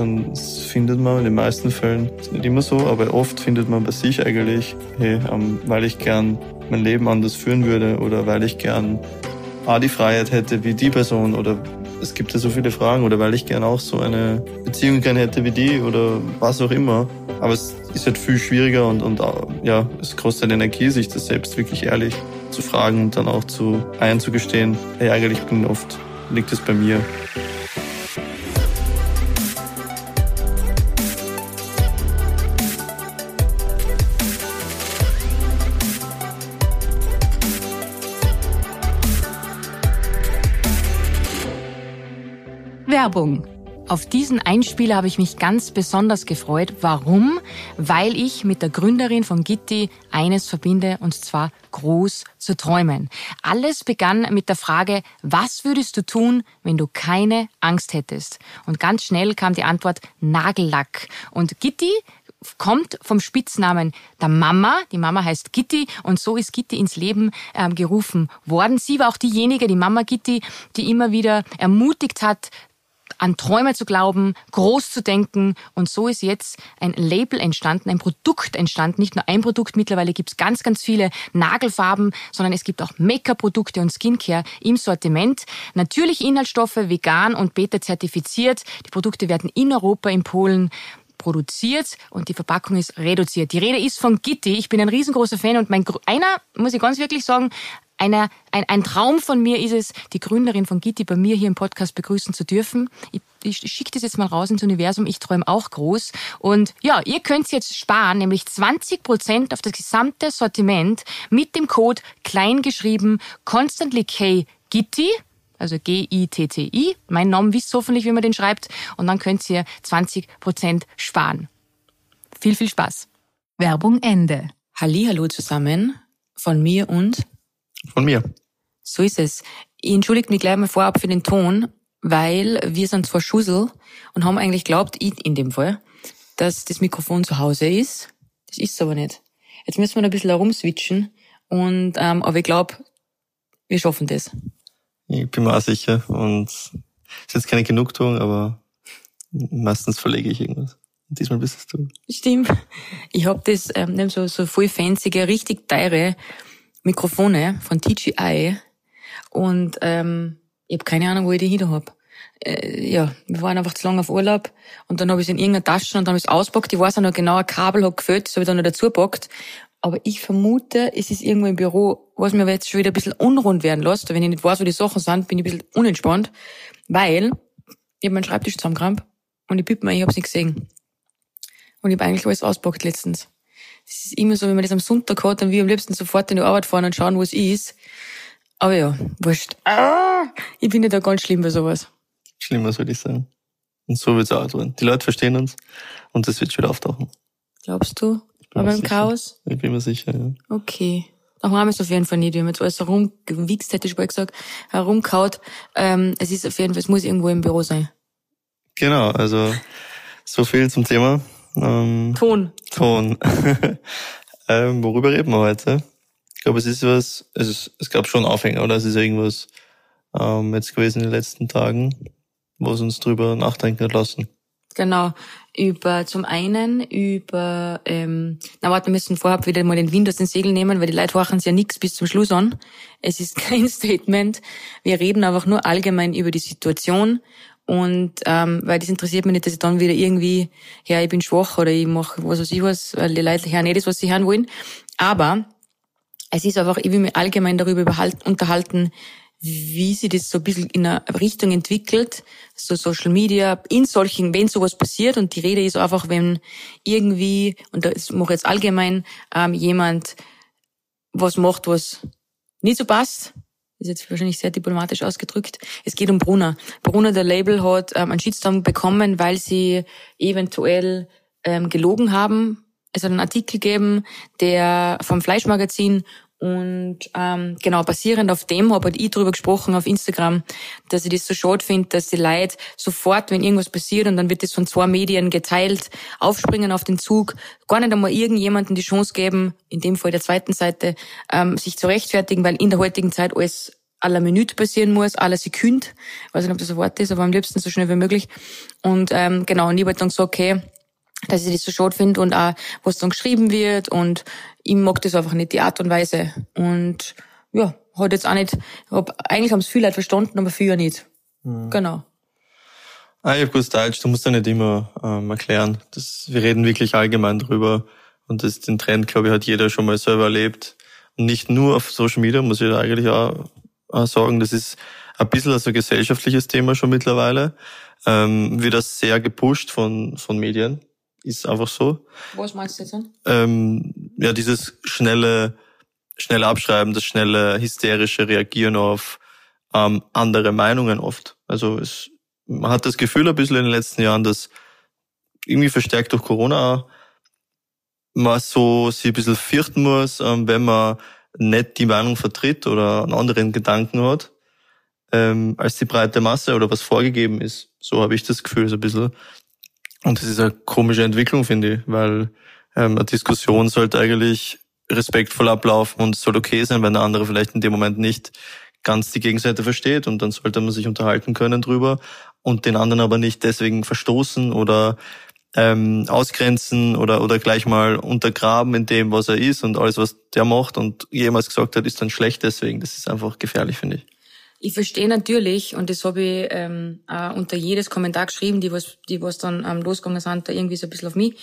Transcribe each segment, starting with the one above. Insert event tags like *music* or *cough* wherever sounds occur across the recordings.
dann findet man in den meisten Fällen, ist nicht immer so, aber oft findet man bei sich eigentlich, hey, ähm, weil ich gern mein Leben anders führen würde oder weil ich gern A, die Freiheit hätte wie die Person oder es gibt ja so viele Fragen oder weil ich gern auch so eine Beziehung gern hätte wie die oder was auch immer. Aber es ist halt viel schwieriger und, und ja, es kostet Energie, sich das selbst wirklich ehrlich zu fragen und dann auch zu einzugestehen, hey, eigentlich bin oft, liegt es bei mir. Werbung. Auf diesen Einspieler habe ich mich ganz besonders gefreut. Warum? Weil ich mit der Gründerin von Gitti eines verbinde, und zwar groß zu träumen. Alles begann mit der Frage, was würdest du tun, wenn du keine Angst hättest? Und ganz schnell kam die Antwort Nagellack. Und Gitti kommt vom Spitznamen der Mama. Die Mama heißt Gitti und so ist Gitti ins Leben äh, gerufen worden. Sie war auch diejenige, die Mama Gitti, die immer wieder ermutigt hat, an Träume zu glauben, groß zu denken. Und so ist jetzt ein Label entstanden, ein Produkt entstanden. Nicht nur ein Produkt, mittlerweile gibt es ganz, ganz viele Nagelfarben, sondern es gibt auch Make-up-Produkte und Skincare im Sortiment. Natürlich Inhaltsstoffe, vegan und beta-zertifiziert. Die Produkte werden in Europa, in Polen produziert und die Verpackung ist reduziert. Die Rede ist von Gitti. Ich bin ein riesengroßer Fan und mein einer, muss ich ganz wirklich sagen, einer, ein, ein Traum von mir ist es, die Gründerin von Gitti bei mir hier im Podcast begrüßen zu dürfen. Ich, ich schicke das jetzt mal raus ins Universum. Ich träume auch groß. Und ja, ihr könnt jetzt sparen, nämlich 20 Prozent auf das gesamte Sortiment mit dem Code kleingeschrieben Constantly K Gitti also G-I-T-T-I. Mein Name wisst hoffentlich, wie man den schreibt. Und dann könnt ihr 20 Prozent sparen. Viel, viel Spaß. Werbung Ende. Hallo zusammen von mir und von mir. So ist es. Ich entschuldige mich gleich mal vorab für den Ton, weil wir sind zwar Schussel und haben eigentlich glaubt, ich in dem Fall, dass das Mikrofon zu Hause ist. Das ist es aber nicht. Jetzt müssen wir ein bisschen herumswitchen und ähm, aber ich glaube, wir schaffen das. Ich bin mir auch sicher und ist jetzt keine Genugtuung, aber meistens verlege ich irgendwas. Diesmal bist es du. Stimmt. Ich hab das ähm, so so voll fancy, richtig teure Mikrofone von TGI und ähm, ich habe keine Ahnung, wo ich die hin hab. Äh, ja, wir waren einfach zu lange auf Urlaub und dann habe ich es in irgendeiner Tasche und dann habe ich es ausgepackt. Ich weiß auch noch genau, ein Kabel hat gefällt, das habe ich dann noch dazu gepackt. Aber ich vermute, es ist irgendwo im Büro, was mir jetzt schon wieder ein bisschen unrund werden lässt. Wenn ich nicht weiß, wo die Sachen sind, bin ich ein bisschen unentspannt, weil ich habe meinen Schreibtisch zusammengerammt und ich bitte mir, ich habe nicht gesehen. Und ich habe eigentlich alles auspackt letztens. Das ist immer so, wenn man das am Sonntag hat, dann will ich am liebsten sofort in die Arbeit fahren und schauen, wo es ist. Aber ja, wurscht. Ah, ich bin ja da ganz schlimm bei sowas. Schlimmer soll ich sagen. Und so wird es auch tun. Die Leute verstehen uns und das wird schon wieder auftauchen. Glaubst du? Aber im Chaos? Ich bin mir sicher, ja. Okay. Auch haben wir es auf jeden Fall nicht. Wir haben jetzt alles herumgewichst, hätte ich bald gesagt, herumkaut. Ähm, es ist auf jeden Fall, es muss irgendwo im Büro sein. Genau, also so viel zum Thema. Ähm, Ton. Ton. *laughs* ähm, worüber reden wir heute? Ich glaube, es ist was, es, ist, es gab schon Aufhänger, oder? Es ist irgendwas ähm, jetzt gewesen in den letzten Tagen, was uns drüber nachdenken hat lassen. Genau. Über zum einen über ähm, na warte, wir müssen vorab wieder mal den Wind aus den Segeln nehmen, weil die Leute horchen ja nichts bis zum Schluss an. Es ist *laughs* kein Statement. Wir reden einfach nur allgemein über die Situation und ähm, weil das interessiert mich nicht, dass ich dann wieder irgendwie, ja, ich bin schwach oder ich mache was weiß ich was, weil die Leute hören nicht das, was sie hören wollen. Aber es ist einfach, ich will mich allgemein darüber unterhalten, wie sich das so ein bisschen in eine Richtung entwickelt, so Social Media, in solchen, wenn sowas passiert und die Rede ist einfach, wenn irgendwie, und das mache ich jetzt allgemein, ähm, jemand was macht, was nicht so passt, ist jetzt wahrscheinlich sehr diplomatisch ausgedrückt. Es geht um Brunner. Brunner, der Label, hat ähm, einen Shitstorm bekommen, weil sie eventuell ähm, gelogen haben. Es hat einen Artikel gegeben, der vom Fleischmagazin und ähm, genau, basierend auf dem habe ich drüber gesprochen auf Instagram, dass ich das so schade finde, dass die Leute sofort, wenn irgendwas passiert und dann wird das von zwei Medien geteilt, aufspringen auf den Zug, gar nicht einmal irgendjemanden die Chance geben, in dem Fall der zweiten Seite, ähm, sich zu rechtfertigen, weil in der heutigen Zeit alles à la Minute passieren muss, à la Sekunde. Weiß nicht, ob das ein Wort ist, aber am liebsten so schnell wie möglich. Und ähm, genau, und ich habe dann gesagt, okay, dass ich das so schade finde und auch, was dann geschrieben wird und ich mag das einfach nicht, die Art und Weise. Und ja, hat jetzt auch nicht, hab, eigentlich haben es viele Leute verstanden, aber viele nicht. Mhm. Genau. Ah, ich habe kurz Deutsch, du musst ja nicht immer ähm, erklären. Das, wir reden wirklich allgemein drüber. Und das, den Trend, glaube ich, hat jeder schon mal selber erlebt. Und nicht nur auf Social Media, muss ich da eigentlich auch, auch sagen. Das ist ein bisschen so ein gesellschaftliches Thema schon mittlerweile. Ähm, wird das sehr gepusht von, von Medien. Ist einfach so. Was meinst du jetzt an? Ähm, ja, dieses schnelle, schnelle Abschreiben, das schnelle hysterische Reagieren auf ähm, andere Meinungen oft. Also es, man hat das Gefühl ein bisschen in den letzten Jahren, dass irgendwie verstärkt durch Corona man so sich ein bisschen fürchten muss, ähm, wenn man nicht die Meinung vertritt oder einen anderen Gedanken hat, ähm, als die breite Masse oder was vorgegeben ist. So habe ich das Gefühl so ein bisschen. Und das ist eine komische Entwicklung, finde ich, weil ähm, eine Diskussion sollte eigentlich respektvoll ablaufen und es soll okay sein, wenn der andere vielleicht in dem Moment nicht ganz die Gegenseite versteht und dann sollte man sich unterhalten können drüber und den anderen aber nicht deswegen verstoßen oder ähm, ausgrenzen oder, oder gleich mal untergraben in dem, was er ist und alles, was der macht und jemals gesagt hat, ist dann schlecht deswegen. Das ist einfach gefährlich, finde ich. Ich verstehe natürlich, und das habe ich ähm, auch unter jedes Kommentar geschrieben, die was, die was dann ähm, losgegangen sind, da irgendwie so ein bisschen auf mich,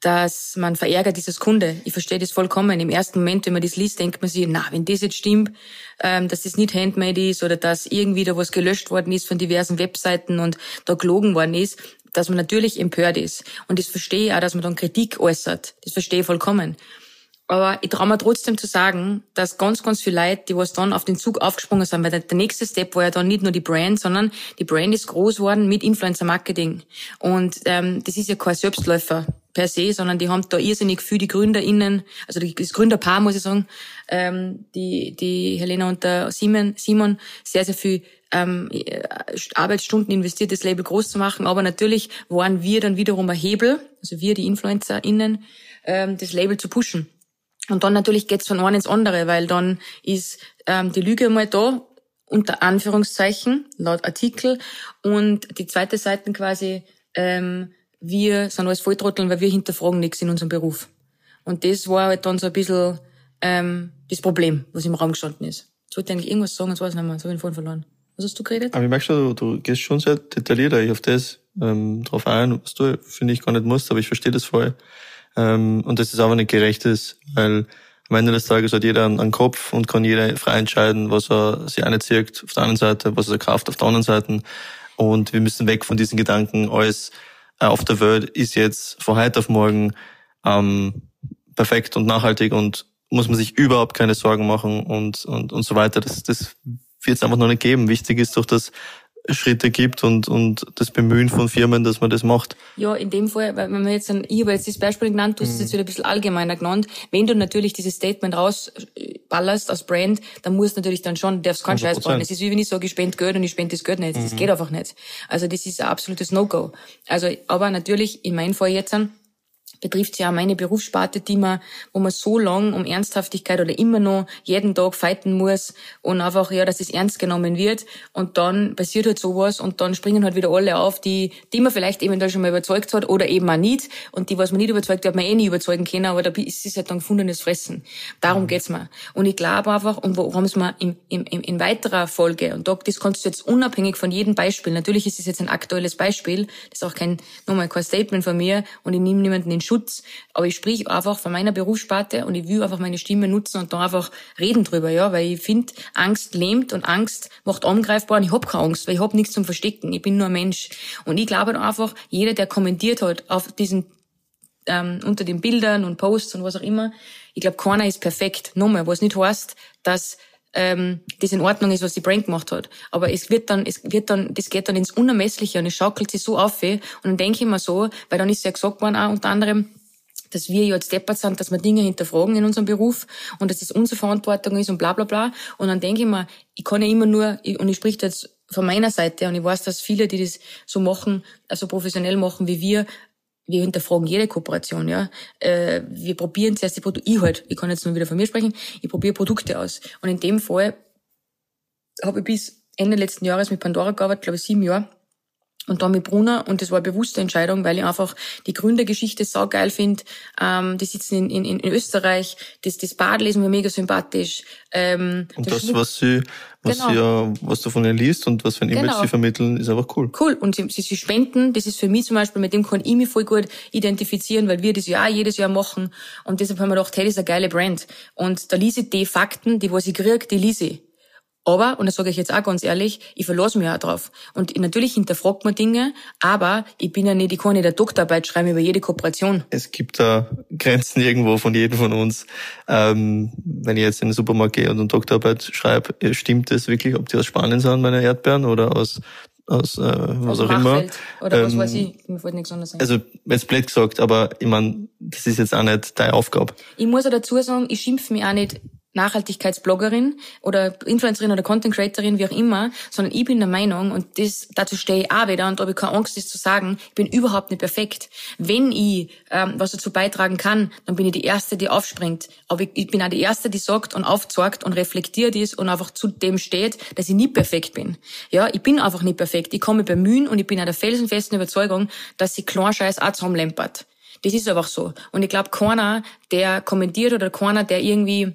dass man verärgert dieses Kunde. Ich verstehe das vollkommen. Im ersten Moment, wenn man das liest, denkt man sich, na, wenn das jetzt stimmt, ähm, dass das nicht handmade ist oder dass irgendwie da was gelöscht worden ist von diversen Webseiten und da gelogen worden ist, dass man natürlich empört ist. Und das verstehe ich auch, dass man dann Kritik äußert. Das verstehe ich vollkommen. Aber ich traue mir trotzdem zu sagen, dass ganz, ganz viele Leute, die was dann auf den Zug aufgesprungen sind, weil der, nächste Step war ja dann nicht nur die Brand, sondern die Brand ist groß worden mit Influencer-Marketing. Und ähm, das ist ja kein Selbstläufer per se, sondern die haben da irrsinnig viel die GründerInnen, also das Gründerpaar, muss ich sagen, ähm, die, die Helena und der Simon, Simon sehr, sehr viel ähm, Arbeitsstunden investiert, das Label groß zu machen. Aber natürlich waren wir dann wiederum ein Hebel, also wir, die InfluencerInnen, ähm, das Label zu pushen. Und dann natürlich geht's von einem ins andere, weil dann ist ähm, die Lüge mal da, unter Anführungszeichen, laut Artikel. Und die zweite Seite quasi, ähm, wir sind alles Volltrotteln, weil wir hinterfragen nichts in unserem Beruf. Und das war halt dann so ein bisschen ähm, das Problem, was im Raum gestanden ist. Ich wollte eigentlich irgendwas sagen, jetzt weiß ich nicht mehr, jetzt habe ich den Faden verloren. Was hast du geredet? Aber ich merke schon, du, du gehst schon sehr detailliert auf das ähm, drauf ein, was du, finde ich, gar nicht musst, aber ich verstehe das voll. Ähm, und das ist aber nicht gerecht ist, weil am Ende des Tages hat jeder einen Kopf und kann jeder frei entscheiden, was er sich einzieht auf der einen Seite, was er kauft auf der anderen Seite. Und wir müssen weg von diesen Gedanken, alles äh, auf der Welt ist jetzt von heute auf morgen ähm, perfekt und nachhaltig und muss man sich überhaupt keine Sorgen machen und, und, und so weiter. Das, das wird es einfach noch nicht geben. Wichtig ist doch, dass Schritte gibt und, und das Bemühen von Firmen, dass man das macht. Ja, in dem Fall, weil wenn man jetzt, ein, ich habe jetzt das Beispiel genannt, du hast es mhm. jetzt wieder ein bisschen allgemeiner genannt. Wenn du natürlich dieses Statement rausballerst als Brand, dann musst du natürlich dann schon, darfst keinen Scheiß bauen. Es ist wie wenn ich sage, ich spende Geld und ich spende das Geld nicht. Das mhm. geht einfach nicht. Also das ist ein absolutes No-Go. Also, aber natürlich, in meinem Fall jetzt, betrifft ja auch meine Berufssparte, die man, wo man so lang um Ernsthaftigkeit oder immer noch jeden Tag fighten muss und einfach, ja, dass es ernst genommen wird. Und dann passiert halt sowas und dann springen halt wieder alle auf, die, die man vielleicht eventuell schon mal überzeugt hat oder eben auch nicht. Und die, was man nicht überzeugt, hat man eh nie überzeugen können, aber da ist es halt dann gefundenes Fressen. Darum mhm. geht's mir. Und ich glaube einfach, und worum es mir in, in, in weiterer Folge, und da, das kannst du jetzt unabhängig von jedem Beispiel, natürlich ist es jetzt ein aktuelles Beispiel, das ist auch kein, nochmal kein Statement von mir und ich nehme niemanden in Schutz. Aber ich sprich einfach von meiner Berufssparte und ich will einfach meine Stimme nutzen und da einfach reden drüber, ja, weil ich finde, Angst lähmt und Angst macht angreifbar und ich hab keine Angst, weil ich hab nichts zum Verstecken. Ich bin nur ein Mensch. Und ich glaube einfach, jeder, der kommentiert hat auf diesen ähm, unter den Bildern und Posts und was auch immer, ich glaube, keiner ist perfekt. Nochmal, was nicht heißt, dass ähm, das in Ordnung ist, was die Brand gemacht hat. Aber es wird dann, es wird dann, das geht dann ins Unermessliche und es schaukelt sich so auf. Und dann denke ich mir so, weil dann ist ja gesagt worden auch unter anderem, dass wir ja jetzt deppert sind, dass wir Dinge hinterfragen in unserem Beruf und dass das unsere Verantwortung ist und bla bla bla. Und dann denke ich mir, ich kann ja immer nur, und ich spreche jetzt von meiner Seite und ich weiß, dass viele, die das so machen, also professionell machen wie wir, wir hinterfragen jede Kooperation, ja. Äh, wir probieren zuerst die Produkte, ich halt, ich kann jetzt nur wieder von mir sprechen, ich probiere Produkte aus. Und in dem Fall habe ich bis Ende letzten Jahres mit Pandora gearbeitet, glaube ich sieben Jahre und mit Brunner und das war eine bewusste Entscheidung, weil ich einfach die Gründergeschichte saugeil finde. Ähm, die sitzen in, in, in Österreich, das, das Bad lesen wir mega sympathisch. Ähm, und das, was sie, was genau. sie ja, was du von ihnen liest und was für ein Image genau. sie vermitteln, ist einfach cool. Cool. Und sie, sie, sie spenden, das ist für mich zum Beispiel, mit dem kann ich mich voll gut identifizieren, weil wir das ja auch jedes Jahr machen. Und deshalb haben wir gedacht, hey, das ist eine geile Brand. Und da lese ich die Fakten, die was ich kriege, die lese ich. Aber, und das sage ich jetzt auch ganz ehrlich, ich verlasse mich auch drauf. Und natürlich hinterfragt man Dinge, aber ich bin ja nicht, ich kann nicht eine Doktorarbeit schreiben über jede Kooperation. Es gibt da Grenzen irgendwo von jedem von uns. Ähm, wenn ich jetzt in den Supermarkt gehe und eine Doktorarbeit schreibe, stimmt das wirklich, ob die aus Spanien sind, meine Erdbeeren, oder aus aus äh, was auch immer. Oder ähm, was weiß ich, mir wollte nichts anderes sagen. Also jetzt blöd gesagt, aber ich meine, das ist jetzt auch nicht deine Aufgabe. Ich muss auch dazu sagen, ich schimpfe mich auch nicht Nachhaltigkeitsbloggerin oder Influencerin oder Content Creatorin, wie auch immer, sondern ich bin der Meinung, und das, dazu stehe ich auch wieder und da habe ich keine Angst, das zu sagen, ich bin überhaupt nicht perfekt. Wenn ich ähm, was dazu beitragen kann, dann bin ich die Erste, die aufspringt. Aber ich, ich bin auch die Erste, die sagt und aufzeigt und reflektiert ist und einfach zu dem steht, dass ich nicht perfekt bin. Ja, ich bin einfach nicht perfekt. Ich kann mich bemühen und ich bin auch der felsenfesten Überzeugung, dass sie Kleinscheiß auch zusammenlempert. Das ist einfach so. Und ich glaube, keiner, der kommentiert oder keiner, der irgendwie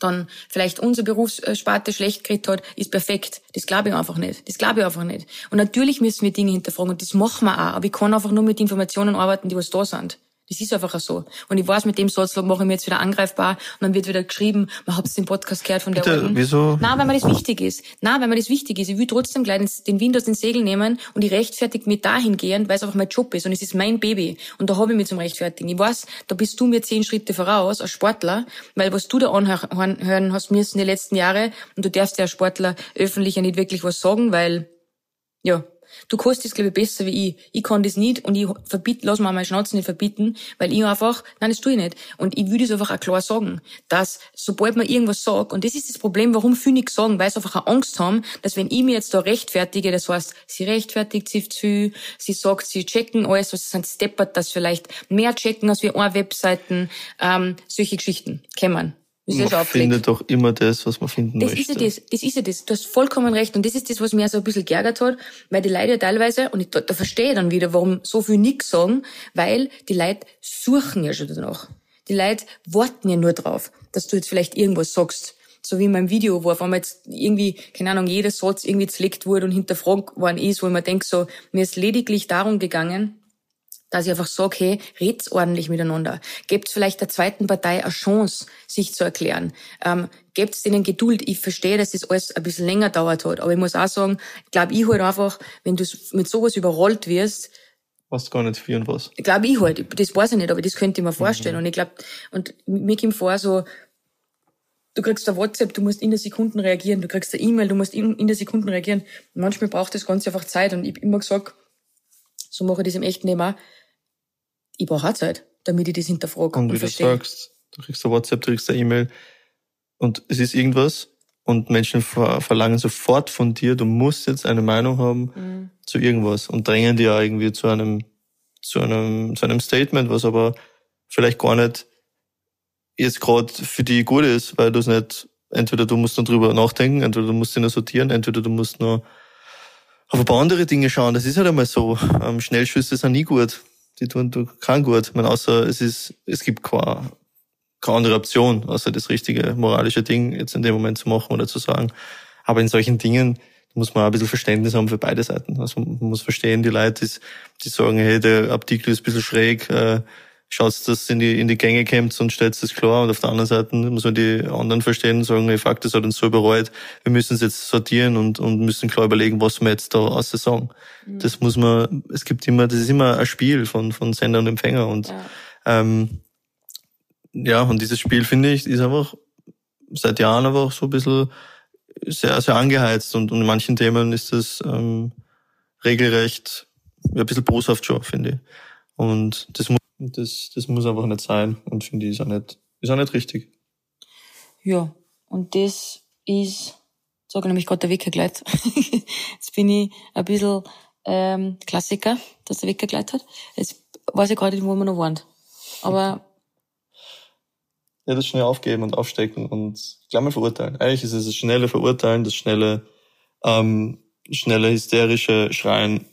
dann vielleicht unsere Berufssparte schlecht gekriegt hat, ist perfekt. Das glaube ich einfach nicht. Das glaube ich einfach nicht. Und natürlich müssen wir Dinge hinterfragen und das machen wir auch. Aber ich kann einfach nur mit Informationen arbeiten, die was da sind. Das ist einfach so. Und ich weiß, mit dem Satz mache ich mir jetzt wieder angreifbar und dann wird wieder geschrieben, man hat den Podcast gehört von der Bitte. Wieso? Nein, weil mir das wichtig ist. Nein, weil mir das wichtig ist. Ich will trotzdem gleich den Wind aus den Segeln nehmen und ich rechtfertige mich dahingehend, weil es einfach mein Job ist und es ist mein Baby. Und da habe ich mich zum Rechtfertigen. Ich weiß, da bist du mir zehn Schritte voraus als Sportler, weil was du da anhören hast müssen die letzten Jahre und du darfst ja als Sportler öffentlich ja nicht wirklich was sagen, weil, ja, Du kannst das, glaube ich, besser wie ich. Ich kann das nicht und ich verbiet, lass mir meine Schnauze nicht verbieten, weil ich einfach, nein, das tue ich nicht. Und ich würde es einfach auch klar sagen, dass sobald man irgendwas sagt, und das ist das Problem, warum viele nicht sagen, weil sie einfach eine Angst haben, dass wenn ich mir jetzt da rechtfertige, das heißt, sie rechtfertigt sich zu sie sagt, sie checken alles, was sie sind steppert, dass vielleicht mehr checken als wir eine Webseiten, ähm, solche Geschichten kämmern. Das man findet doch immer das, was man finden das möchte. Ist ja das, das ist ja das. Du hast vollkommen recht. Und das ist das, was mir so ein bisschen geärgert hat, weil die Leute ja teilweise, und ich, da, da verstehe ich dann wieder, warum so viel nix sagen, weil die Leute suchen ja schon danach. Die Leute warten ja nur drauf, dass du jetzt vielleicht irgendwas sagst. So wie in meinem Video, wo auf einmal jetzt irgendwie, keine Ahnung, jeder Satz irgendwie zerlegt wurde und hinterfragt worden ist, wo ich mir denke, so, mir ist lediglich darum gegangen, dass ich einfach sage, hey, red's ordentlich miteinander. Gebt vielleicht der zweiten Partei eine Chance, sich zu erklären. Ähm, Gebt denen Geduld. Ich verstehe, dass das alles ein bisschen länger dauert hat. Aber ich muss auch sagen, ich glaube, ich halt einfach, wenn du mit sowas überrollt wirst, was gar nicht für und was. Ich glaube, ich halt. Das weiß ich nicht, aber das könnte ich mir vorstellen. Mhm. Und ich glaube, und mir kommt vor, so, du kriegst ein WhatsApp, du musst in der Sekunden reagieren. Du kriegst eine E-Mail, du musst in, in der Sekunden reagieren. Und manchmal braucht das Ganze einfach Zeit. Und ich hab immer gesagt, so mache ich das im echten Leben auch ich brauche auch Zeit, damit ich das hinterfrage und, und wie verstehe. du sagst, du kriegst ein WhatsApp, du kriegst eine E-Mail und es ist irgendwas und Menschen verlangen sofort von dir, du musst jetzt eine Meinung haben mhm. zu irgendwas und drängen dir irgendwie zu einem, zu einem, zu einem Statement, was aber vielleicht gar nicht jetzt gerade für die gut ist, weil du es nicht, entweder du musst dann drüber nachdenken, entweder du musst sie nur sortieren, entweder du musst nur auf ein paar andere Dinge schauen. Das ist halt einmal so. Ähm, Schnellschüsse sind nie gut die tun du kein gut. Ich meine, außer es ist, es gibt keine, keine andere Option, außer das richtige moralische Ding jetzt in dem Moment zu machen oder zu sagen. Aber in solchen Dingen muss man auch ein bisschen Verständnis haben für beide Seiten. Also man muss verstehen, die Leute, die, die sagen, hey, der Artikel ist ein bisschen schräg, äh, schaut, dass in die, in die Gänge kommt und stellt es klar. Und auf der anderen Seite muss man die anderen verstehen und sagen, hey, fuck, das hat uns so bereut. Wir müssen es jetzt sortieren und, und müssen klar überlegen, was wir jetzt da aus der sagen. Mhm. Das muss man, es gibt immer, das ist immer ein Spiel von, von Sender und Empfänger und, ja. ähm, ja, und dieses Spiel, finde ich, ist einfach seit Jahren einfach so ein bisschen sehr, sehr angeheizt und, und in manchen Themen ist das, ähm, regelrecht, ja, ein bisschen boshaft schon, finde ich. Und das muss das, das muss einfach nicht sein und finde ich ist auch nicht, ist auch nicht richtig. Ja, und das ist, sage nämlich gerade der Wecker gleich. *laughs* Jetzt bin ich ein bisschen ähm, Klassiker, dass der Wecker gleich hat. Jetzt weiß ich gerade nicht, wo wir noch waren. Aber ja, das schnell aufgeben und aufstecken und gleich mal verurteilen. Eigentlich ist es das schnelle Verurteilen, das schnelle, ähm, schnelle hysterische Schreien,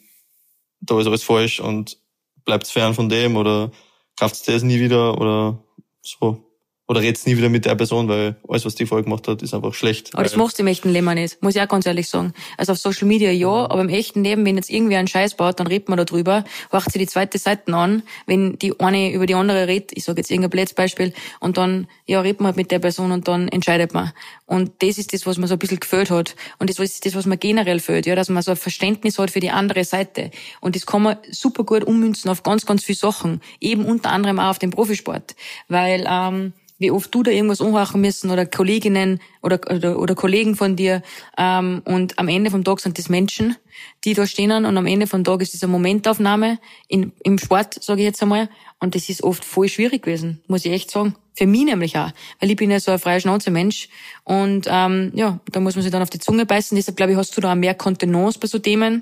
da ist alles falsch und bleibt fern von dem oder kauft das nie wieder oder so oder redst nie wieder mit der Person, weil alles, was die vorher gemacht hat, ist einfach schlecht. Aber das machst du im echten Leben nicht, muss ich auch ganz ehrlich sagen. Also auf Social Media ja, ja. aber im echten Leben, wenn jetzt irgendwer einen Scheiß baut, dann redet man da drüber, wacht sie die zweite Seite an, wenn die eine über die andere redet, ich sage jetzt irgendein blödes Beispiel, und dann, ja, redet man halt mit der Person und dann entscheidet man. Und das ist das, was man so ein bisschen gefällt hat. Und das ist das, was man generell fehlt, ja, dass man so ein Verständnis hat für die andere Seite. Und das kann man super gut ummünzen auf ganz, ganz viele Sachen. Eben unter anderem auch auf den Profisport. Weil, ähm, wie oft du da irgendwas umhorchen müssen oder Kolleginnen oder, oder, oder Kollegen von dir. Ähm, und am Ende vom Tag sind das Menschen, die da stehen und am Ende vom Tag ist das eine Momentaufnahme in, im Sport, sage ich jetzt einmal. Und das ist oft voll schwierig gewesen, muss ich echt sagen. Für mich nämlich auch, weil ich bin ja so ein freier Schnauze Mensch und ähm, ja, da muss man sich dann auf die Zunge beißen. Deshalb glaube ich, hast du da auch mehr Kontenance bei so Themen.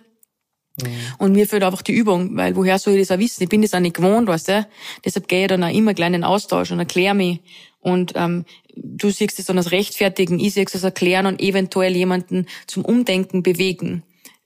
Mhm. Und mir fehlt einfach die Übung, weil woher soll ich das auch wissen? Ich bin das auch nicht gewohnt, weißt du? Deshalb gehe ich dann auch immer gleich in den Austausch und erkläre mich und ähm, du siehst es dann als Rechtfertigen, ich sehe es als Erklären und eventuell jemanden zum Umdenken bewegen.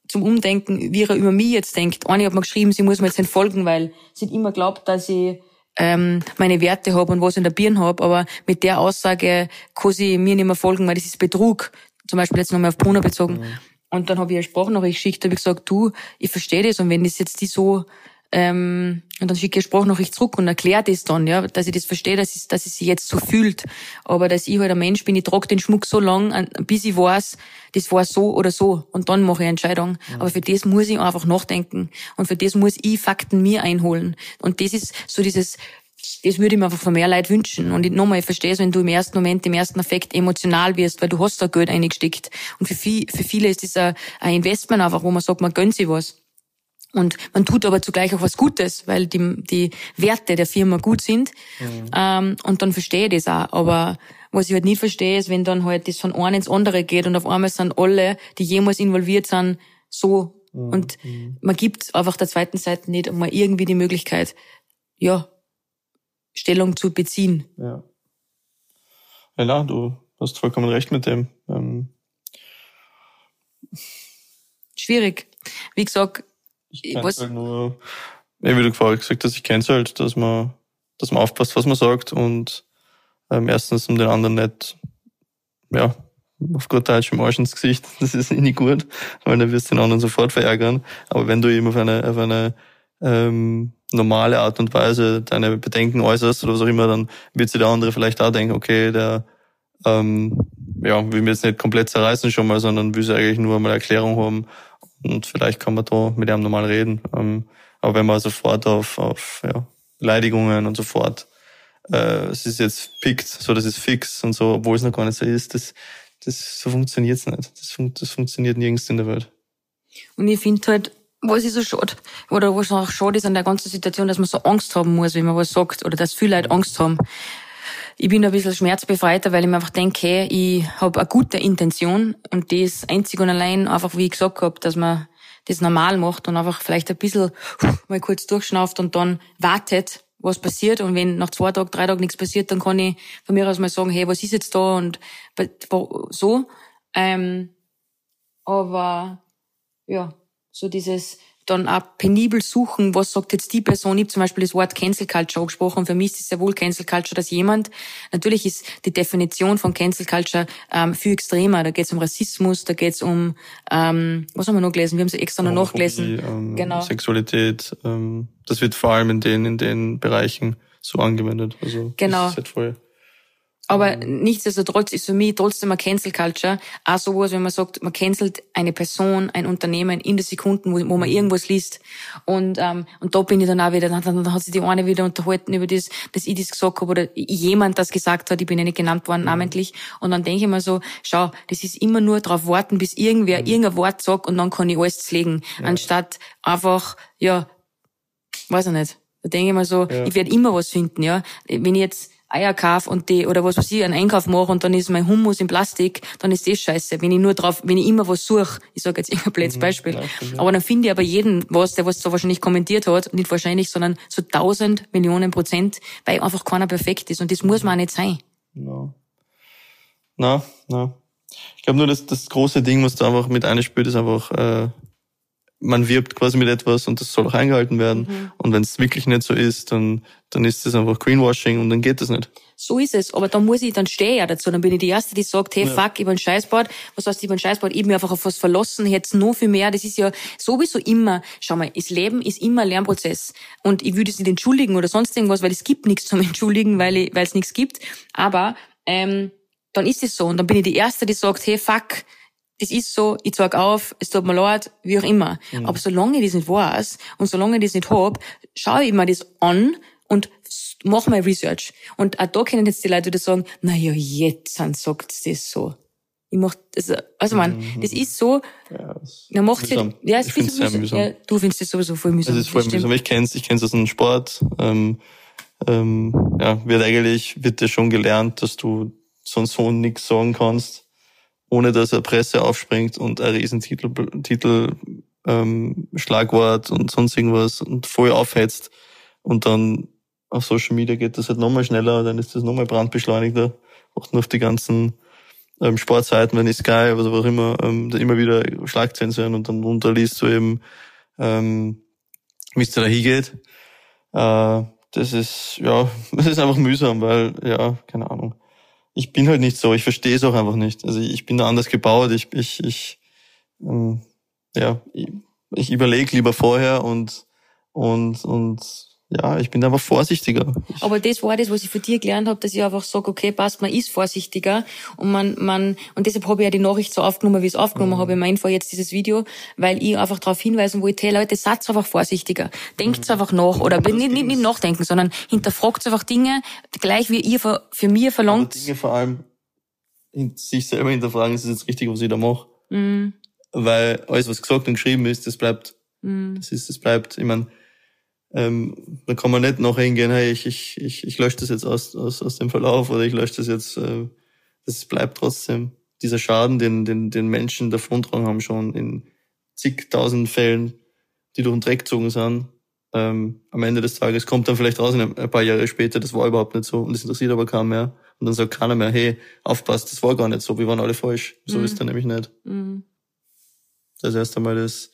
Zum Umdenken, wie er über mich jetzt denkt. Eine hat mir geschrieben, sie muss mir jetzt nicht folgen, weil sie immer glaubt, dass ich ähm, meine Werte habe und was ich in der Birne habe, aber mit der Aussage kann sie mir nicht mehr folgen, weil das ist Betrug. Zum Beispiel jetzt nochmal auf Bruno bezogen. Mhm. Und dann habe ich eine Sprachnachricht geschickt, habe ich gesagt, du, ich verstehe das und wenn das jetzt die so ähm, und dann schicke ich Sprachnachricht zurück und erkläre das dann, ja, dass ich das verstehe, dass ich, dass ich sich jetzt so fühlt. Aber dass ich halt ein Mensch bin, ich trage den Schmuck so lang, bis ich weiß, das war so oder so. Und dann mache ich eine Entscheidung. Mhm. Aber für das muss ich einfach nachdenken. Und für das muss ich Fakten mir einholen. Und das ist so dieses, das würde ich mir einfach von mehr Leid wünschen. Und nochmal, ich verstehe es, wenn du im ersten Moment, im ersten Effekt emotional wirst, weil du hast da Geld eingesteckt. Und für, viel, für viele ist das ein, ein Investment einfach, wo man sagt, man gönnt sich was. Und man tut aber zugleich auch was Gutes, weil die, die Werte der Firma gut sind. Mhm. Ähm, und dann verstehe ich das auch. Aber was ich halt nie verstehe, ist, wenn dann halt das von einem ins andere geht und auf einmal sind alle, die jemals involviert sind, so. Mhm. Und mhm. man gibt einfach der zweiten Seite nicht einmal irgendwie die Möglichkeit, ja, Stellung zu beziehen. Ja. Ja, na, du hast vollkommen recht mit dem. Ähm Schwierig. Wie gesagt, ich kenne halt nur, wie du vorher gesagt hast, ich kenne es halt, dass man, dass man aufpasst, was man sagt und ähm, erstens um den anderen nicht, ja, auf gut Deutsch im Arsch ins Gesicht, *laughs* das ist eh nicht gut, weil dann wirst du den anderen sofort verärgern. Aber wenn du ihm auf eine, auf eine ähm, normale Art und Weise deine Bedenken äußerst oder was auch immer, dann wird sich der andere vielleicht auch denken, okay, der ähm, ja, will mir jetzt nicht komplett zerreißen schon mal, sondern will sie eigentlich nur mal Erklärung haben und vielleicht kann man da mit ihm normal reden. Ähm, aber wenn man sofort auf, auf ja, Beleidigungen und sofort, äh, es ist jetzt pickt, so das ist fix und so, obwohl es noch gar nicht so ist, das, das so funktioniert's nicht. Das, fun das funktioniert nirgends in der Welt. Und ich finde halt, was ist so schade, oder was auch schade ist an der ganzen Situation, dass man so Angst haben muss, wenn man was sagt, oder dass viele Leute Angst haben ich bin ein bisschen schmerzbefreiter, weil ich mir einfach denke, hey, ich habe eine gute Intention und das einzig und allein einfach, wie ich gesagt habe, dass man das normal macht und einfach vielleicht ein bisschen mal kurz durchschnauft und dann wartet, was passiert. Und wenn nach zwei Tagen, drei Tagen nichts passiert, dann kann ich von mir aus mal sagen, hey, was ist jetzt da und so. Ähm, aber ja, so dieses dann auch penibel suchen, was sagt jetzt die Person. Ich habe zum Beispiel das Wort Cancel Culture angesprochen. Für mich ist es ja wohl Cancel Culture, dass jemand, natürlich ist die Definition von Cancel Culture ähm, viel extremer. Da geht es um Rassismus, da geht es um, ähm, was haben wir noch gelesen? Wir haben es extra noch nachgelesen. Ähm, genau. Sexualität, ähm, das wird vor allem in den, in den Bereichen so angewendet. Also genau. Ist halt voll aber mhm. nichtsdestotrotz ist für mich trotzdem eine Cancel Culture auch sowas, wenn man sagt, man cancelt eine Person, ein Unternehmen in der Sekunden, wo, wo man mhm. irgendwas liest. Und, ähm, und da bin ich dann auch wieder, dann, dann hat sich die eine wieder unterhalten über das, dass ich das gesagt habe oder jemand das gesagt hat, ich bin ja nicht genannt worden mhm. namentlich. Und dann denke ich mir so, schau, das ist immer nur darauf warten, bis irgendwer mhm. irgendein Wort sagt und dann kann ich alles zlegen. Ja. Anstatt einfach, ja, weiß ich nicht. Da denke ich mir so, ja. ich werde immer was finden, ja. Wenn ich jetzt Eier kaufe und die, oder was weiß ich, einen Einkauf mache und dann ist mein Hummus in Plastik, dann ist das scheiße. Wenn ich nur drauf, wenn ich immer was suche, ich sage jetzt irgendein blödes mhm, Beispiel, ja, aber dann finde ich aber jeden was, der was so wahrscheinlich kommentiert hat, nicht wahrscheinlich, sondern so tausend Millionen Prozent, weil einfach keiner perfekt ist und das muss man auch nicht sein. No. Na, na. Ich glaube nur, dass das große Ding, was da einfach mit einspielt, ist einfach, äh, man wirbt quasi mit etwas und das soll auch eingehalten werden. Mhm. Und wenn es wirklich nicht so ist, dann, dann ist das einfach Greenwashing und dann geht das nicht. So ist es. Aber dann muss ich, dann stehe ich ja dazu. Dann bin ich die Erste, die sagt, hey, ja. fuck, ich bin Scheißbord. Was heißt, ich bin Scheißbord? Ich bin einfach auf was verlassen, jetzt noch viel mehr. Das ist ja sowieso immer, schau mal, das Leben ist immer ein Lernprozess. Und ich würde es nicht entschuldigen oder sonst irgendwas, weil es gibt nichts zum Entschuldigen, weil ich, weil es nichts gibt. Aber, ähm, dann ist es so. Und dann bin ich die Erste, die sagt, hey, fuck, das ist so, ich zeig auf, es tut mir leid, wie auch immer. Mhm. Aber solange ich das nicht weiß und solange ich das nicht hab, schaue ich mir das an und mach mal Research. Und auch da können jetzt die Leute wieder sagen, na ja, jetzt sagt das so. Ich mach, das, also man, mhm. das ist so, ja, man macht mühsam. ja, ja, es ist sehr mühsam. Ja, du findest das sowieso voll mühsam. Es ist voll mühsam. Ich kenn's, ich kenn's aus dem Sport, ähm, ähm, ja, wird eigentlich, wird dir schon gelernt, dass du sonst so nichts sagen kannst ohne dass er Presse aufspringt und ein Riesentitel, Titel, ähm, Schlagwort und sonst irgendwas und voll aufhetzt. Und dann auf Social Media geht das halt nochmal schneller, dann ist das nochmal brandbeschleunigter. Auch nur auf die ganzen ähm, Sportseiten, wenn ich Sky oder was auch immer, ähm, immer wieder Schlagzeilen sein und dann runterliest du eben, ähm, es da hingeht. Äh, das ist, ja, *laughs* das ist einfach mühsam, weil, ja, keine Ahnung ich bin halt nicht so, ich verstehe es auch einfach nicht. Also ich bin da anders gebaut, ich, ich, ich ähm, ja, ich, ich überlege lieber vorher und, und, und ja, ich bin einfach vorsichtiger. Aber das war das, was ich von dir gelernt habe, dass ich einfach sage, okay, passt, man ist vorsichtiger und man, man, und deshalb habe ich ja die Nachricht so aufgenommen, wie ich es aufgenommen mhm. habe, in meinem Fall jetzt dieses Video, weil ich einfach darauf hinweisen wollte, hey Leute, seid einfach vorsichtiger. Denkt mhm. einfach nach, oder nicht, nicht, nicht nachdenken, sondern hinterfragt einfach Dinge, gleich wie ihr für, für mir verlangt. Aber Dinge vor allem sich selber hinterfragen, ist es jetzt richtig, was ich da mache? Mhm. Weil alles, was gesagt und geschrieben ist, das bleibt, mhm. das ist, das bleibt, ich meine, ähm, da kann man nicht noch hingehen, hey, ich, ich, ich, ich lösche das jetzt aus, aus, aus dem Verlauf oder ich lösche das jetzt. Äh, das bleibt trotzdem. Dieser Schaden, den, den, den Menschen davontragen haben schon in zigtausend Fällen, die durch den Dreck gezogen sind. Ähm, am Ende des Tages kommt dann vielleicht raus, ein paar Jahre später, das war überhaupt nicht so und das interessiert aber keiner mehr. Und dann sagt keiner mehr, hey, aufpasst, das war gar nicht so, wir waren alle falsch. So mhm. ist er nämlich nicht. Mhm. Das ist erst einmal das,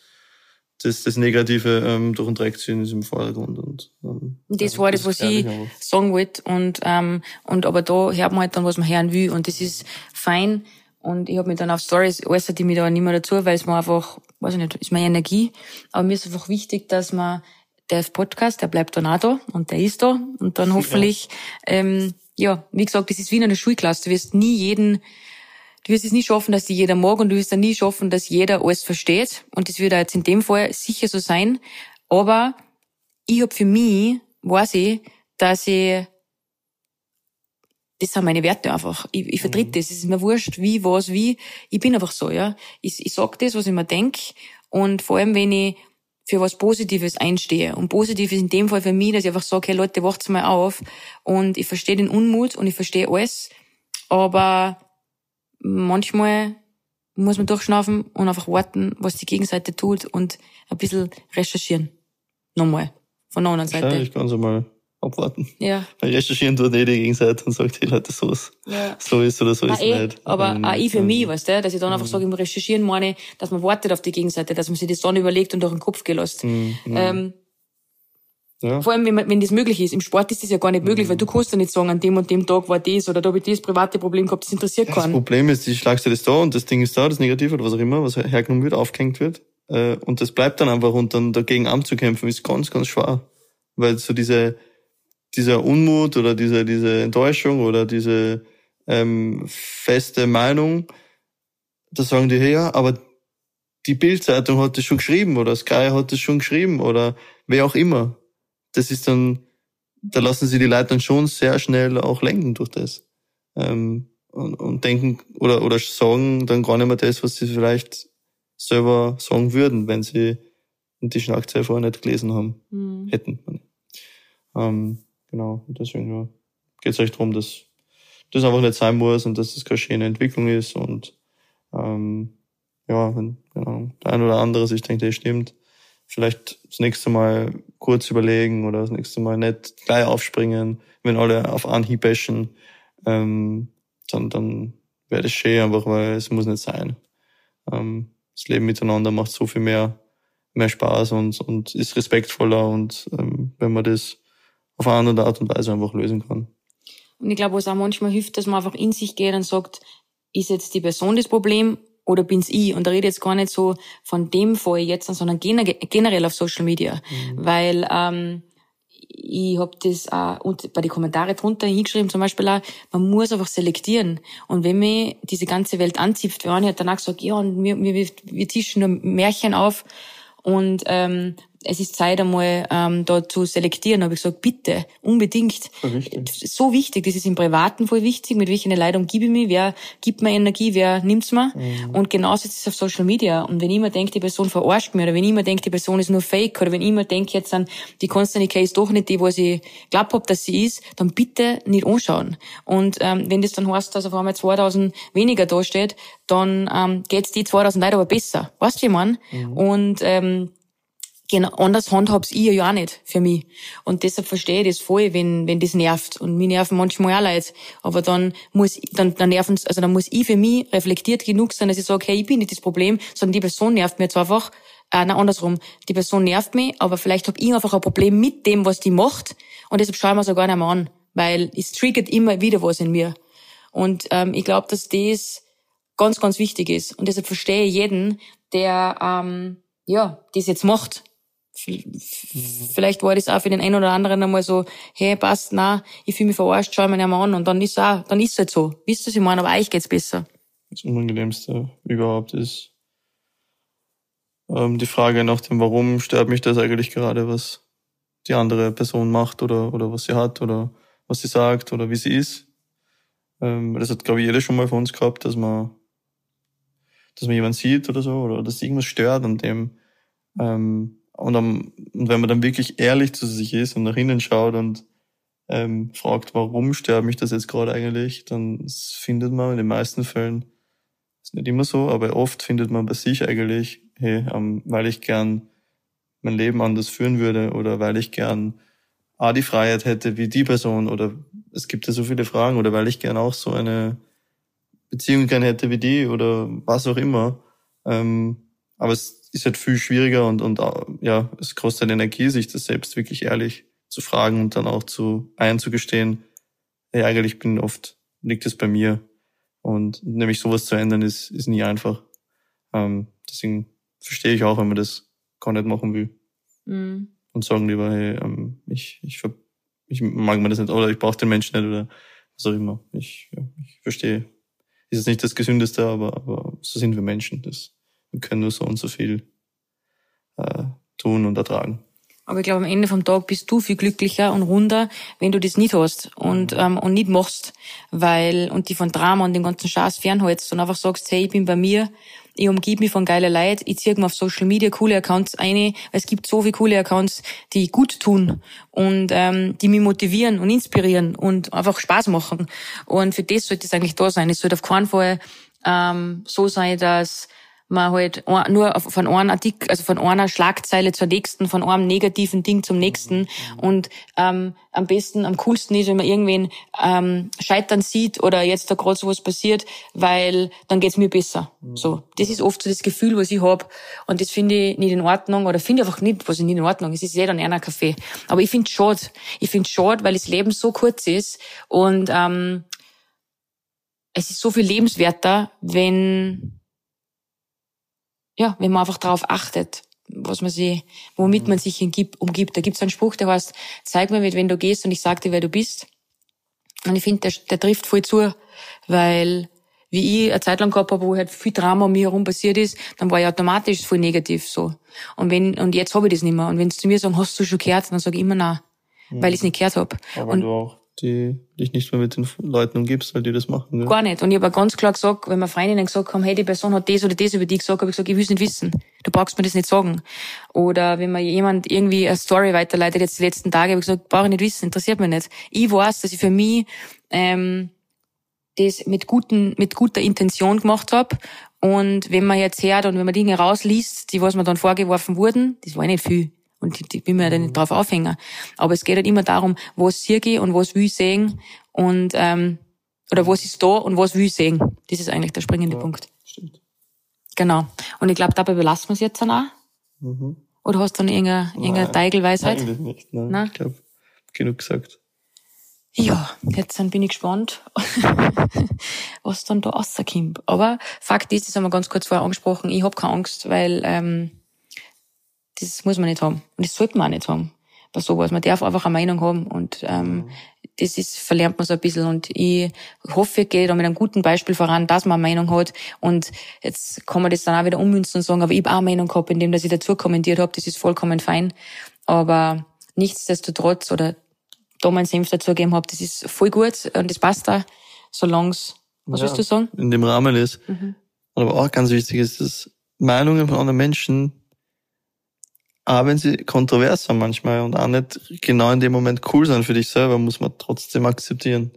das, das Negative ähm, durch den Dreck ziehen ist im Vordergrund. Und, ähm, das war das, was ich sagen wollte. Und, ähm, und aber da hört man halt dann, was man hören will. Und das ist fein. Und ich habe mich dann auf Stories äußert ich mich da nicht mehr dazu, weil es mir einfach, weiß ich nicht, ist meine Energie. Aber mir ist einfach wichtig, dass man der Podcast, der bleibt dann auch da und der ist da. Und dann hoffentlich, ja, ähm, ja wie gesagt, das ist wie in einer Schulklasse. Du wirst nie jeden Du wirst es nie schaffen, dass die jeder mag und du wirst dann nie schaffen, dass jeder alles versteht. Und das wird jetzt in dem Fall sicher so sein. Aber ich hab für mich, weiß ich, dass ich, das sind meine Werte einfach. Ich, ich vertritt mhm. das. Es ist mir wurscht, wie, was, wie. Ich bin einfach so, ja. Ich, ich sag das, was ich mir denk. Und vor allem, wenn ich für was Positives einstehe. Und positiv ist in dem Fall für mich, dass ich einfach sage, hey Leute, wacht's mal auf. Und ich verstehe den Unmut und ich verstehe alles. Aber manchmal muss man durchschnaufen und einfach warten, was die Gegenseite tut und ein bisschen recherchieren. Nochmal. Von der anderen Seite. Ja, ich kann so mal abwarten. Ja. Weil recherchieren tut eh die Gegenseite und sagt, hey Leute, so ist, ja. so ist oder so ist eh, nicht. Aber ähm, auch ich für mich, weißt du, dass ich dann einfach mhm. sage, im Recherchieren meine, dass man wartet auf die Gegenseite, dass man sich das dann überlegt und durch den Kopf gelässt. Mhm. Ähm, ja. Vor allem, wenn, man, wenn das möglich ist. Im Sport ist das ja gar nicht möglich, mhm. weil du kannst ja nicht sagen, an dem und dem Tag war das oder da habe ich das private Problem gehabt, das interessiert keinen. Das Problem ist, die schlagst du das da und das Ding ist da, das Negative oder was auch immer, was hergenommen wird, aufgehängt wird. Äh, und das bleibt dann einfach und dann dagegen anzukämpfen ist ganz, ganz schwer. Weil so diese, dieser Unmut oder diese, diese Enttäuschung oder diese ähm, feste Meinung, da sagen die, hey, ja, aber die Bildzeitung hat das schon geschrieben oder Sky hat das schon geschrieben oder wer auch immer das ist dann, da lassen sie die Leute dann schon sehr schnell auch lenken durch das. Ähm, und, und denken oder, oder sagen dann gar nicht mehr das, was sie vielleicht selber sagen würden, wenn sie die Schlagzeile vorher nicht gelesen haben, mhm. hätten. Ähm, genau, deswegen ja, geht es euch darum, dass das einfach nicht sein muss und dass das keine schöne Entwicklung ist und ähm, ja, wenn, genau, der ein oder andere sich denkt, das stimmt, vielleicht das nächste Mal kurz überlegen oder das nächste Mal nicht gleich aufspringen, wenn alle auf Anhieb bashen. ähm, dann, dann wäre das schön einfach, weil es muss nicht sein. Ähm, das Leben miteinander macht so viel mehr, mehr Spaß und, und ist respektvoller und ähm, wenn man das auf eine andere Art und Weise einfach lösen kann. Und ich glaube, was auch manchmal hilft, dass man einfach in sich geht und sagt, ist jetzt die Person das Problem oder bin's ich? Und da rede ich jetzt gar nicht so von dem Fall jetzt, sondern generell auf Social Media. Mhm. Weil ähm, ich habe das auch und bei den Kommentaren drunter hingeschrieben, zum Beispiel auch, man muss einfach selektieren. Und wenn mir diese ganze Welt anzipft, wer hat danach gesagt, ja, und wir, wir, wir tischen nur Märchen auf und ähm, es ist Zeit einmal ähm, da zu selektieren. habe ich gesagt, bitte, unbedingt. So wichtig. so wichtig. Das ist im Privaten voll wichtig. Mit welchen Leuten umgebe ich mich? Wer gibt mir Energie? Wer nimmt's mir? Mhm. Und genauso ist es auf Social Media. Und wenn ich immer denke, die Person verarscht mich, oder wenn ich immer denke, die Person ist nur fake, oder wenn ich immer denke, jetzt an die Konstantin ist doch nicht die, wo ich glaubt hab, dass sie ist, dann bitte nicht anschauen. Und ähm, wenn das dann heißt, dass auf einmal 2000 weniger da steht, dann ähm, geht's die 2000 Leute aber besser. Weißt du, wie man? Mhm. Und ähm, genau, anders handhab's ich ja auch nicht für mich. Und deshalb verstehe ich das voll, wenn, wenn das nervt. Und mir nerven manchmal auch Leute. Aber dann muss, dann, dann nerven, also dann muss ich für mich reflektiert genug sein, dass ich sage, hey, ich bin nicht das Problem, sondern die Person nervt mir jetzt einfach. Äh, nein, andersrum. Die Person nervt mich, aber vielleicht habe ich einfach ein Problem mit dem, was die macht. Und deshalb schaue ich mir so gar nicht mehr an. Weil es triggert immer wieder was in mir. Und ähm, ich glaube, dass das ganz, ganz wichtig ist. Und deshalb verstehe ich jeden, der ähm, ja, das jetzt macht. Vielleicht war das auch für den einen oder anderen einmal so, hey, passt, na, ich fühle mich verarscht, schau mir nicht mal an. Und dann ist es auch, dann ist es halt so. Wisst ihr, was ich meine? Aber euch geht's besser. Das Unangenehmste überhaupt ist ähm, die Frage nach dem, warum stört mich das eigentlich gerade, was die andere Person macht oder, oder was sie hat oder was sie sagt oder wie sie ist. Ähm, das hat, glaube ich, jeder schon mal von uns gehabt, dass man, dass man jemanden sieht oder so oder dass irgendwas stört an dem, ähm, und, am, und wenn man dann wirklich ehrlich zu sich ist und nach innen schaut und ähm, fragt, warum stört mich das jetzt gerade eigentlich, dann findet man in den meisten Fällen, ist nicht immer so, aber oft findet man bei sich eigentlich, hey, ähm, weil ich gern mein Leben anders führen würde oder weil ich gern A, die Freiheit hätte wie die Person oder es gibt ja so viele Fragen oder weil ich gern auch so eine Beziehung gern hätte wie die oder was auch immer. Ähm, aber es ist halt viel schwieriger und, und ja, es kostet halt Energie, sich das selbst wirklich ehrlich zu fragen und dann auch zu einzugestehen, hey, eigentlich bin oft, liegt es bei mir. Und nämlich sowas zu ändern ist, ist nie einfach. Ähm, deswegen verstehe ich auch, wenn man das gar nicht machen will. Mhm. Und sagen lieber, hey, ähm, ich, ich, ich mag mir das nicht oder ich brauche den Menschen nicht oder was auch immer. Ich, ja, ich verstehe. Ist jetzt nicht das Gesündeste, aber, aber so sind wir Menschen. Das wir können nur so und so viel äh, tun und ertragen. Aber ich glaube, am Ende vom Tag bist du viel glücklicher und runder, wenn du das nicht hast und, ähm, und nicht machst, weil, und die von Drama und dem ganzen Schatz fernhältst und einfach sagst, hey, ich bin bei mir, ich umgib mich von geiler Leid, ich ziehe mir auf Social Media coole Accounts ein, weil es gibt so viele coole Accounts, die gut tun und ähm, die mich motivieren und inspirieren und einfach Spaß machen. Und für das sollte es eigentlich da sein. Es sollte auf keinen Fall ähm, so sein, dass man halt nur von einem Artikel, also von einer Schlagzeile zur nächsten, von einem negativen Ding zum nächsten. Und ähm, am besten, am coolsten ist, wenn man irgendwen ähm, scheitern sieht oder jetzt da gerade sowas passiert, weil dann geht's mir besser. Mhm. So, das ist oft so das Gefühl, was ich hab Und das finde ich nicht in Ordnung oder finde ich einfach nicht, was ich nicht in Ordnung. Es ist jeder einer Kaffee. Aber ich finde es schade. Ich finde es schade, weil das Leben so kurz ist und ähm, es ist so viel lebenswerter, wenn ja, wenn man einfach darauf achtet, was man sich, womit man sich umgibt. Da gibt's einen Spruch, der heißt, zeig mir, wenn du gehst und ich sag dir, wer du bist. Und ich finde, der, der trifft voll zu, weil wie ich eine Zeit lang gehabt habe, wo halt viel Drama um mich herum passiert ist, dann war ich automatisch voll negativ so. Und wenn und jetzt habe ich das nicht mehr. Und wenn sie zu mir sagen, hast du schon gehört, dann sage ich immer nein, mhm. weil ich es nicht gehört habe. Aber und, du auch die dich nicht mehr mit den Leuten umgibst, weil die das machen. Ja. Gar nicht. Und ich habe ganz klar gesagt, wenn mir Freundinnen gesagt haben, hey, die Person hat das oder das über dich gesagt, habe ich gesagt, ich will es nicht wissen. Du brauchst mir das nicht sagen. Oder wenn mir jemand irgendwie eine Story weiterleitet, jetzt die letzten Tage, habe ich gesagt, brauche ich nicht wissen, interessiert mich nicht. Ich weiß, dass ich für mich ähm, das mit, guten, mit guter Intention gemacht habe. Und wenn man jetzt hört und wenn man Dinge rausliest, die was mir dann vorgeworfen wurden, das war nicht viel. Und die, die will man ja nicht drauf aufhängen. Aber es geht halt immer darum, was sehe ich und was will ich sehen. Und ähm, Oder was ist da und was will ich sehen? Das ist eigentlich der springende ja, Punkt. Stimmt. Genau. Und ich glaube, dabei belassen wir es jetzt dann auch. Mhm. Oder hast du dann irgendeine, irgendeine Teigelweisheit? Nein, nicht. Nein, Nein? Ich glaube, genug gesagt. Ja, jetzt dann bin ich gespannt, *laughs* was dann da rauskommt. Aber Fakt ist, das haben wir ganz kurz vorher angesprochen, ich habe keine Angst, weil ähm, das muss man nicht haben. Und das sollte man auch nicht haben bei sowas. Man darf einfach eine Meinung haben und ähm, mhm. das ist, verlernt man so ein bisschen. Und ich hoffe, ich gehe da mit einem guten Beispiel voran, dass man eine Meinung hat. Und jetzt kann man das dann auch wieder ummünzen und sagen, aber ich habe auch eine Meinung gehabt, indem dass ich dazu kommentiert habe, das ist vollkommen fein. Aber nichtsdestotrotz oder da meinen Senf dazugegeben habe, das ist voll gut und das passt da, solange es, was ja, willst du sagen? In dem Rahmen ist. Mhm. Aber auch ganz wichtig ist, dass Meinungen von anderen Menschen, auch wenn sie kontrovers sind manchmal und auch nicht genau in dem Moment cool sind für dich selber, muss man trotzdem akzeptieren.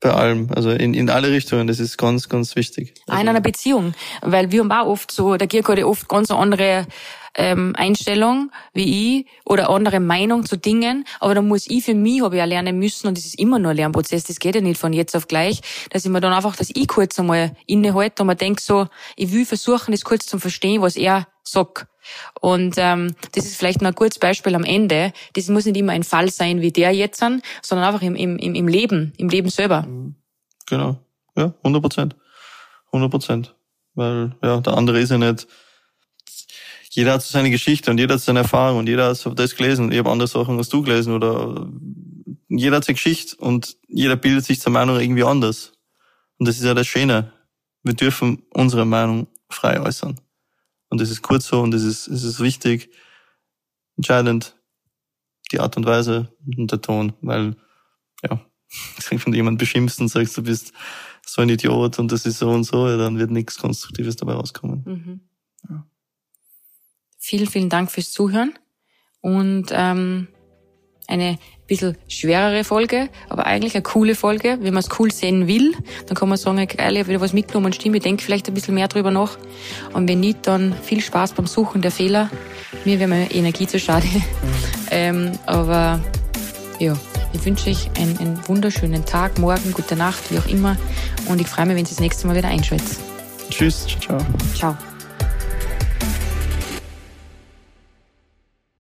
Bei allem, also in, in alle Richtungen, das ist ganz, ganz wichtig. Auch in einer Beziehung, weil wir haben auch oft so, der Kirk hat ja oft ganz andere ähm, Einstellung wie ich oder andere Meinung zu Dingen, aber da muss ich für mich, habe ich ja lernen müssen und das ist immer nur ein Lernprozess, das geht ja nicht von jetzt auf gleich, dass ich mir dann einfach, dass ich kurz einmal innehalte und mir denke so, ich will versuchen, das kurz zu verstehen, was er sagt. Und ähm, das ist vielleicht noch ein kurzes Beispiel am Ende. Das muss nicht immer ein Fall sein wie der jetzt, sondern einfach im, im, im Leben, im Leben selber. Mhm. Genau. Ja, 100 Prozent. 100 Prozent. Weil, ja, der andere ist ja nicht, jeder hat so seine Geschichte und jeder hat seine Erfahrung und jeder hat das gelesen ich habe andere Sachen als du gelesen oder jeder hat seine Geschichte und jeder bildet sich seine Meinung irgendwie anders. Und das ist ja das Schöne. Wir dürfen unsere Meinung frei äußern. Und es ist kurz so und es ist, es ist wichtig, entscheidend, die Art und Weise und der Ton, weil, ja, *laughs* wenn du jemand beschimpfst und sagst, du bist so ein Idiot und das ist so und so, ja, dann wird nichts Konstruktives dabei rauskommen. Mhm. Ja. Vielen, vielen Dank fürs Zuhören und ähm, eine bisschen schwerere Folge, aber eigentlich eine coole Folge. Wenn man es cool sehen will, dann kann man sagen, geil, ich habe wieder was mitgenommen und stimme, ich denke vielleicht ein bisschen mehr drüber nach. Und wenn nicht, dann viel Spaß beim Suchen der Fehler. Mir wäre meine Energie zu schade. *laughs* ähm, aber ja, ich wünsche euch einen, einen, wunderschönen Tag, morgen, gute Nacht, wie auch immer. Und ich freue mich, wenn Sie das nächste Mal wieder einschalten. Tschüss, ciao. Ciao.